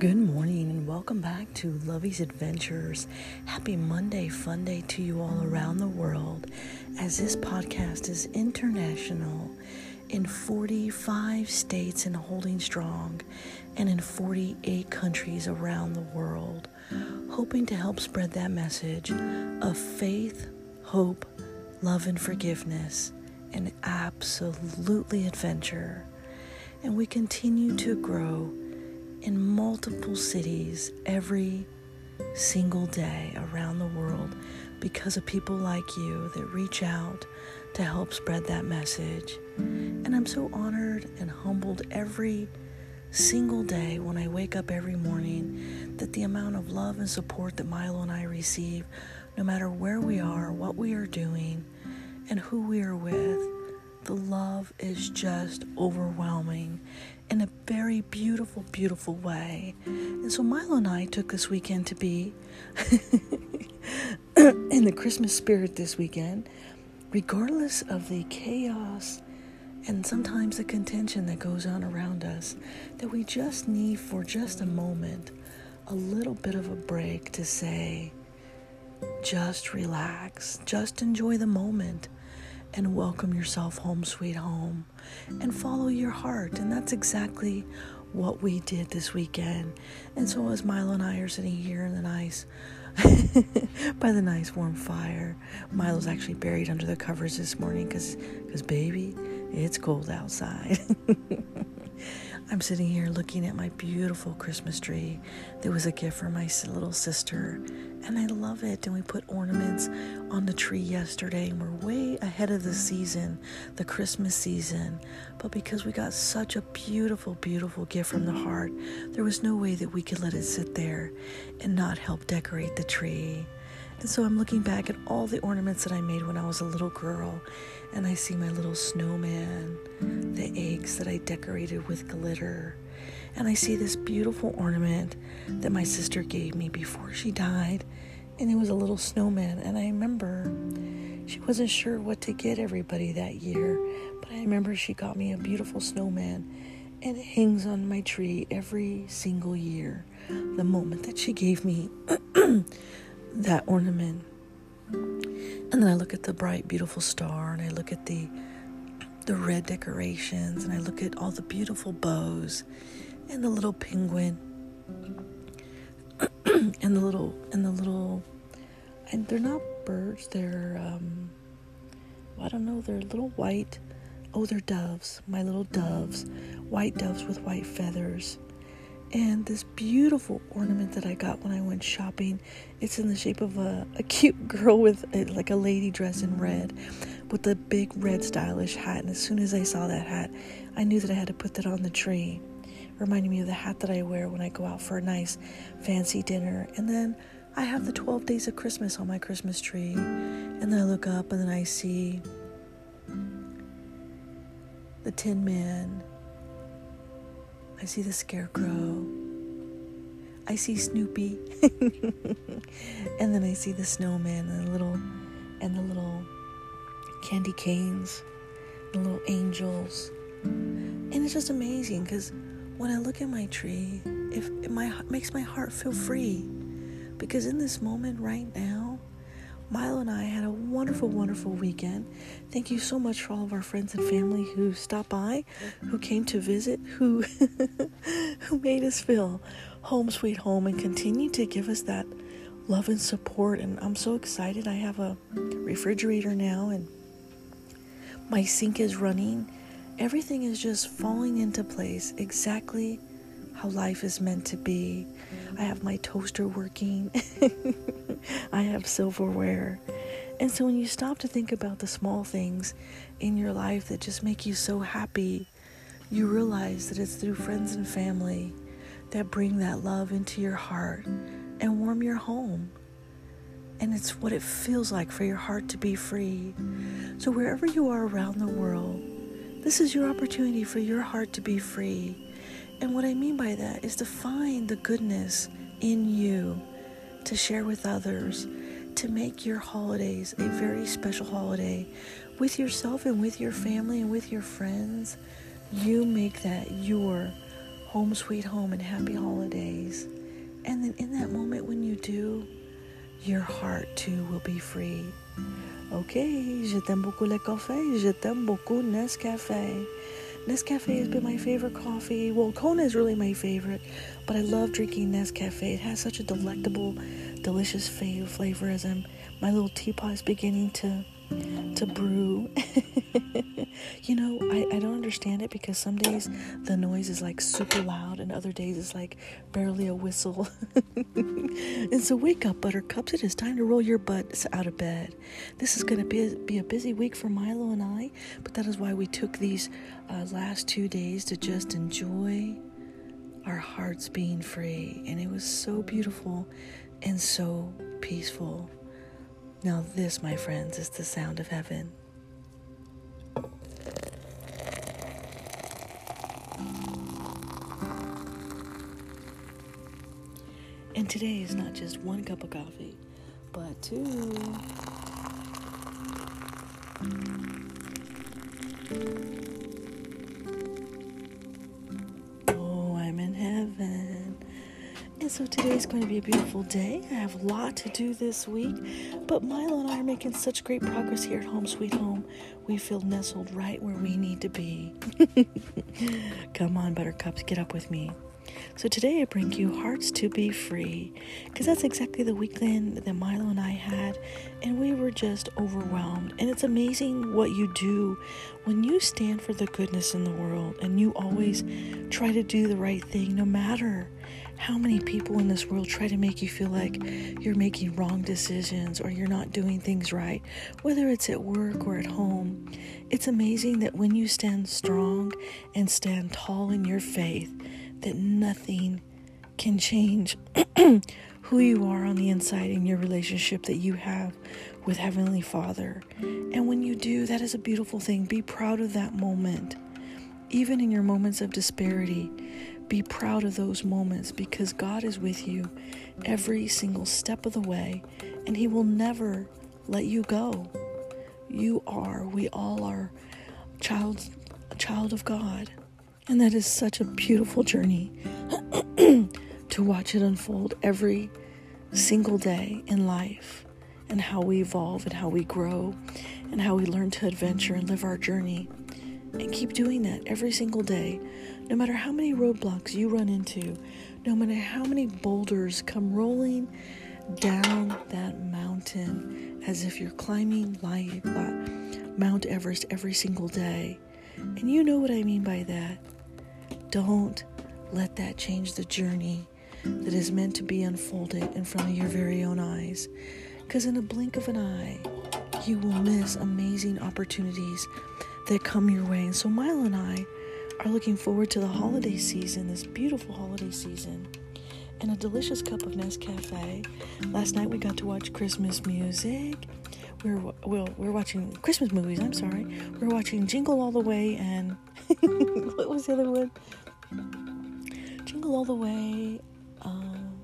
Good morning and welcome back to Lovey's Adventures. Happy Monday, fun day to you all around the world as this podcast is international in 45 states and holding strong and in 48 countries around the world, hoping to help spread that message of faith, hope, love, and forgiveness, and absolutely adventure. And we continue to grow in multiple cities every single day around the world because of people like you that reach out to help spread that message. And I'm so honored and humbled every single day when I wake up every morning that the amount of love and support that Milo and I receive, no matter where we are, what we are doing, and who we are with, the love is just overwhelming in a very beautiful, beautiful way. And so Milo and I took this weekend to be in the Christmas spirit this weekend, regardless of the chaos and sometimes the contention that goes on around us, that we just need for just a moment a little bit of a break to say, just relax, just enjoy the moment and welcome yourself home, sweet home, and follow your heart. And that's exactly what we did this weekend. And so, as Milo and I are sitting here in the nice, by the nice warm fire, Milo's actually buried under the covers this morning because, because baby, it's cold outside. I'm sitting here looking at my beautiful Christmas tree that was a gift from my little sister, and I love it. And we put ornaments on the tree yesterday, and we're way ahead of the season, the Christmas season. But because we got such a beautiful, beautiful gift from the heart, there was no way that we could let it sit there and not help decorate the tree. And so I'm looking back at all the ornaments that I made when I was a little girl, and I see my little snowman, the eggs that I decorated with glitter, and I see this beautiful ornament that my sister gave me before she died, and it was a little snowman. And I remember she wasn't sure what to get everybody that year, but I remember she got me a beautiful snowman, and it hangs on my tree every single year. The moment that she gave me that ornament. And then I look at the bright, beautiful star, and I look at the the red decorations, and I look at all the beautiful bows, and the little penguin, and the little and the little, and they're not birds. They're um, I don't know. They're little white. Oh, they're doves. My little doves, white doves with white feathers and this beautiful ornament that I got when I went shopping. It's in the shape of a, a cute girl with a, like a lady dress in red with a big red stylish hat. And as soon as I saw that hat, I knew that I had to put that on the tree. Reminding me of the hat that I wear when I go out for a nice fancy dinner. And then I have the 12 days of Christmas on my Christmas tree. And then I look up and then I see the Tin Man I see the scarecrow. I see Snoopy. and then I see the snowman and the little and the little candy canes, the little angels. And it's just amazing because when I look at my tree, if it, my makes my heart feel free. Because in this moment right now, Milo and I had a wonderful, wonderful weekend. Thank you so much for all of our friends and family who stopped by, who came to visit, who who made us feel home sweet home and continue to give us that love and support. And I'm so excited. I have a refrigerator now and my sink is running. Everything is just falling into place exactly how life is meant to be. I have my toaster working. I have silverware. And so when you stop to think about the small things in your life that just make you so happy, you realize that it's through friends and family that bring that love into your heart and warm your home. And it's what it feels like for your heart to be free. So, wherever you are around the world, this is your opportunity for your heart to be free. And what I mean by that is to find the goodness in you to share with others, to make your holidays a very special holiday with yourself and with your family and with your friends. You make that your home sweet home and happy holidays. And then in that moment when you do, your heart too will be free. Okay, je t'aime beaucoup le café, je t'aime beaucoup Nescafe. Nescafe has been my favorite coffee. Well, Kona is really my favorite, but I love drinking Nescafe. It has such a delectable, delicious flavor as I'm, my little teapot is beginning to to brew. you know, I, I don't understand it because some days the noise is like super loud and other days it's like barely a whistle. and so wake up, buttercups. It is time to roll your butts out of bed. This is going to be be a busy week for Milo and I, but that is why we took these uh, last two days to just enjoy our hearts being free. And it was so beautiful and so peaceful. Now, this, my friends, is the sound of heaven. And today is not just one cup of coffee, but two. So today is going to be a beautiful day. I have a lot to do this week, but Milo and I are making such great progress here at Home Sweet Home. We feel nestled right where we need to be. Come on, Buttercups, get up with me. So today I bring you Hearts to Be Free, because that's exactly the weekend that Milo and I had, and we were just overwhelmed. And it's amazing what you do when you stand for the goodness in the world and you always try to do the right thing, no matter how many people in this world try to make you feel like you're making wrong decisions or you're not doing things right, whether it's at work or at home? It's amazing that when you stand strong and stand tall in your faith, that nothing can change who you are on the inside in your relationship that you have with Heavenly Father. And when you do, that is a beautiful thing. Be proud of that moment. Even in your moments of disparity, be proud of those moments because God is with you every single step of the way and He will never let you go. You are, we all are, child, a child of God. And that is such a beautiful journey to watch it unfold every single day in life and how we evolve and how we grow and how we learn to adventure and live our journey. And keep doing that every single day no matter how many roadblocks you run into, no matter how many boulders come rolling down that mountain as if you're climbing Mount Everest every single day. And you know what I mean by that. Don't let that change the journey that is meant to be unfolded in front of your very own eyes. Because in a blink of an eye, you will miss amazing opportunities that come your way. And so Milo and I are looking forward to the holiday season, this beautiful holiday season, and a delicious cup of Nescafe. Last night we got to watch Christmas music. We are well, we are watching Christmas movies. I'm sorry. We are watching Jingle All the Way and what was the other one? Jingle All the Way. Um,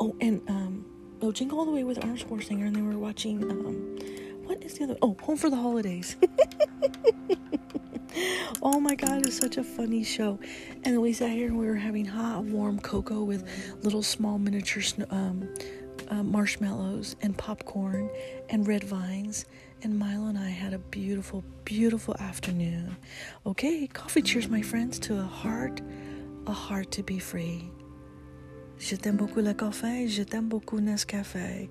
oh, and um, oh, Jingle All the Way with Arnold Schwarzenegger, and then we were watching um, what is the other? Oh, Home for the Holidays. oh my god, it's such a funny show. And we sat here and we were having hot, warm cocoa with little small miniature um, uh, marshmallows and popcorn and red vines. And Milo and I had a beautiful, beautiful afternoon. Okay, coffee cheers, my friends, to a heart, a heart to be free. Je t'aime beaucoup le café, je t'aime beaucoup Nescafé.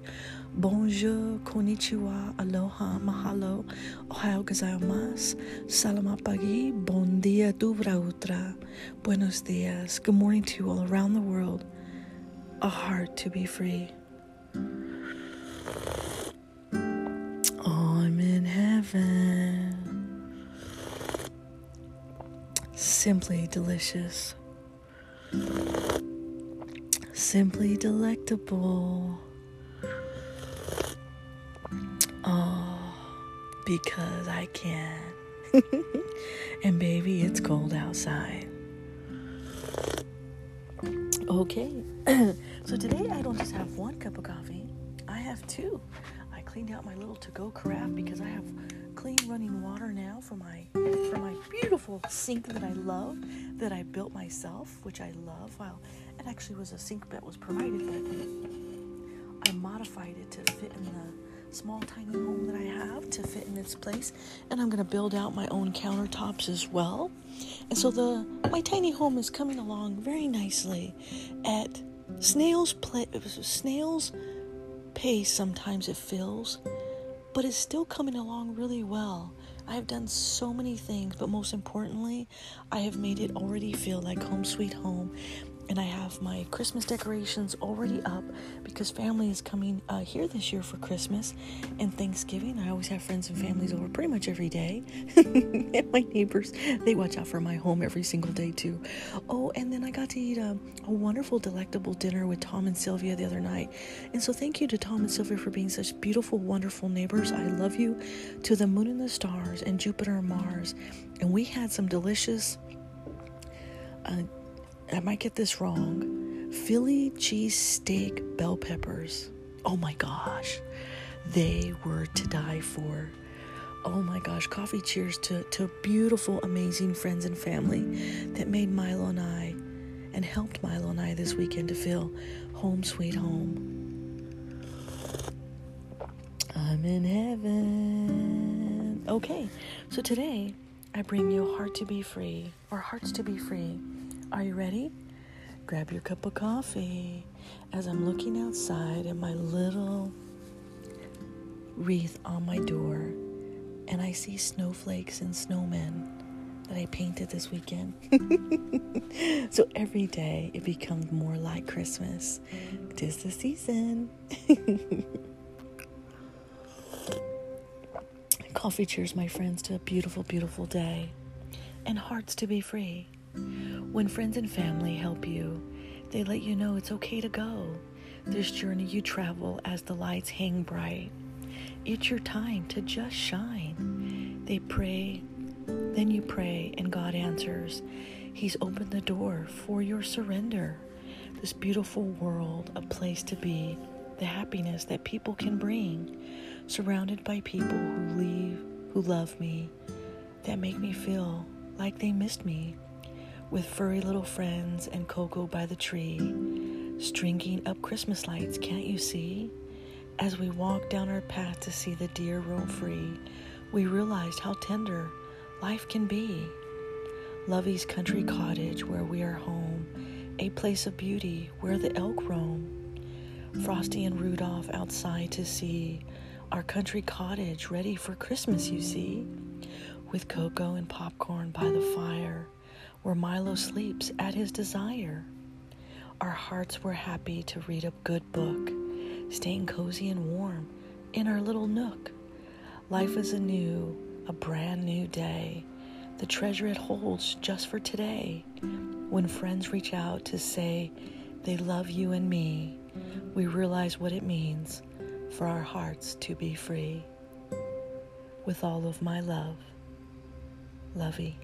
Bonjour, konnichiwa, aloha, mahalo, ohayo gozaimasu, salamat pagi, bon dia, dubra utra, buenos dias. Good morning to you all around the world. A heart to be free. I'm in heaven. Simply delicious simply delectable. Oh, because I can. and baby, it's cold outside. Okay, so today I don't just have one cup of coffee, I have two. I cleaned out my little to go carafe because I have clean running water now for my for my beautiful sink that I love, that I built myself, which I love. Well, it actually was a sink that was provided, but I modified it to fit in the small tiny home that I have to fit in its place. And I'm going to build out my own countertops as well. And so the my tiny home is coming along very nicely at snail's play. Snail's pace. Sometimes it feels, but it's still coming along really well. I have done so many things, but most importantly, I have made it already feel like home sweet home and I have my Christmas decorations already up because family is coming uh, here this year for Christmas and Thanksgiving. I always have friends and families over pretty much every day. and my neighbors, they watch out for my home every single day too. Oh, and then I got to eat a, a wonderful, delectable dinner with Tom and Sylvia the other night. And so thank you to Tom and Sylvia for being such beautiful, wonderful neighbors. I love you to the moon and the stars and Jupiter and Mars. And we had some delicious. Uh, I might get this wrong, Philly cheesesteak bell peppers. Oh my gosh, they were to die for. Oh my gosh, coffee cheers to, to beautiful, amazing friends and family that made Milo and I and helped Milo and I this weekend to feel home sweet home. I'm in heaven. Okay, so today I bring you Heart to Be Free or Hearts to Be Free. Are you ready? Grab your cup of coffee as I'm looking outside at my little wreath on my door and I see snowflakes and snowmen that I painted this weekend. so every day it becomes more like Christmas. Tis the season. Coffee cheers, my friends, to a beautiful, beautiful day and hearts to be free. When friends and family help you, they let you know it's okay to go. This journey you travel as the lights hang bright. It's your time to just shine. They pray, then you pray, and God answers. He's opened the door for your surrender. This beautiful world, a place to be, the happiness that people can bring, surrounded by people who leave, who love me, that make me feel like they missed me with furry little friends and cocoa by the tree, stringing up Christmas lights, can't you see? As we walked down our path to see the deer roam free, we realized how tender life can be. Lovey's country cottage where we are home, a place of beauty where the elk roam. Frosty and Rudolph outside to see our country cottage ready for Christmas, you see, with cocoa and popcorn by the fire where Milo sleeps at his desire. Our hearts were happy to read a good book, staying cozy and warm in our little nook. Life is a new, a brand new day, the treasure it holds just for today. When friends reach out to say they love you and me, we realize what it means for our hearts to be free. With all of my love, Lovey.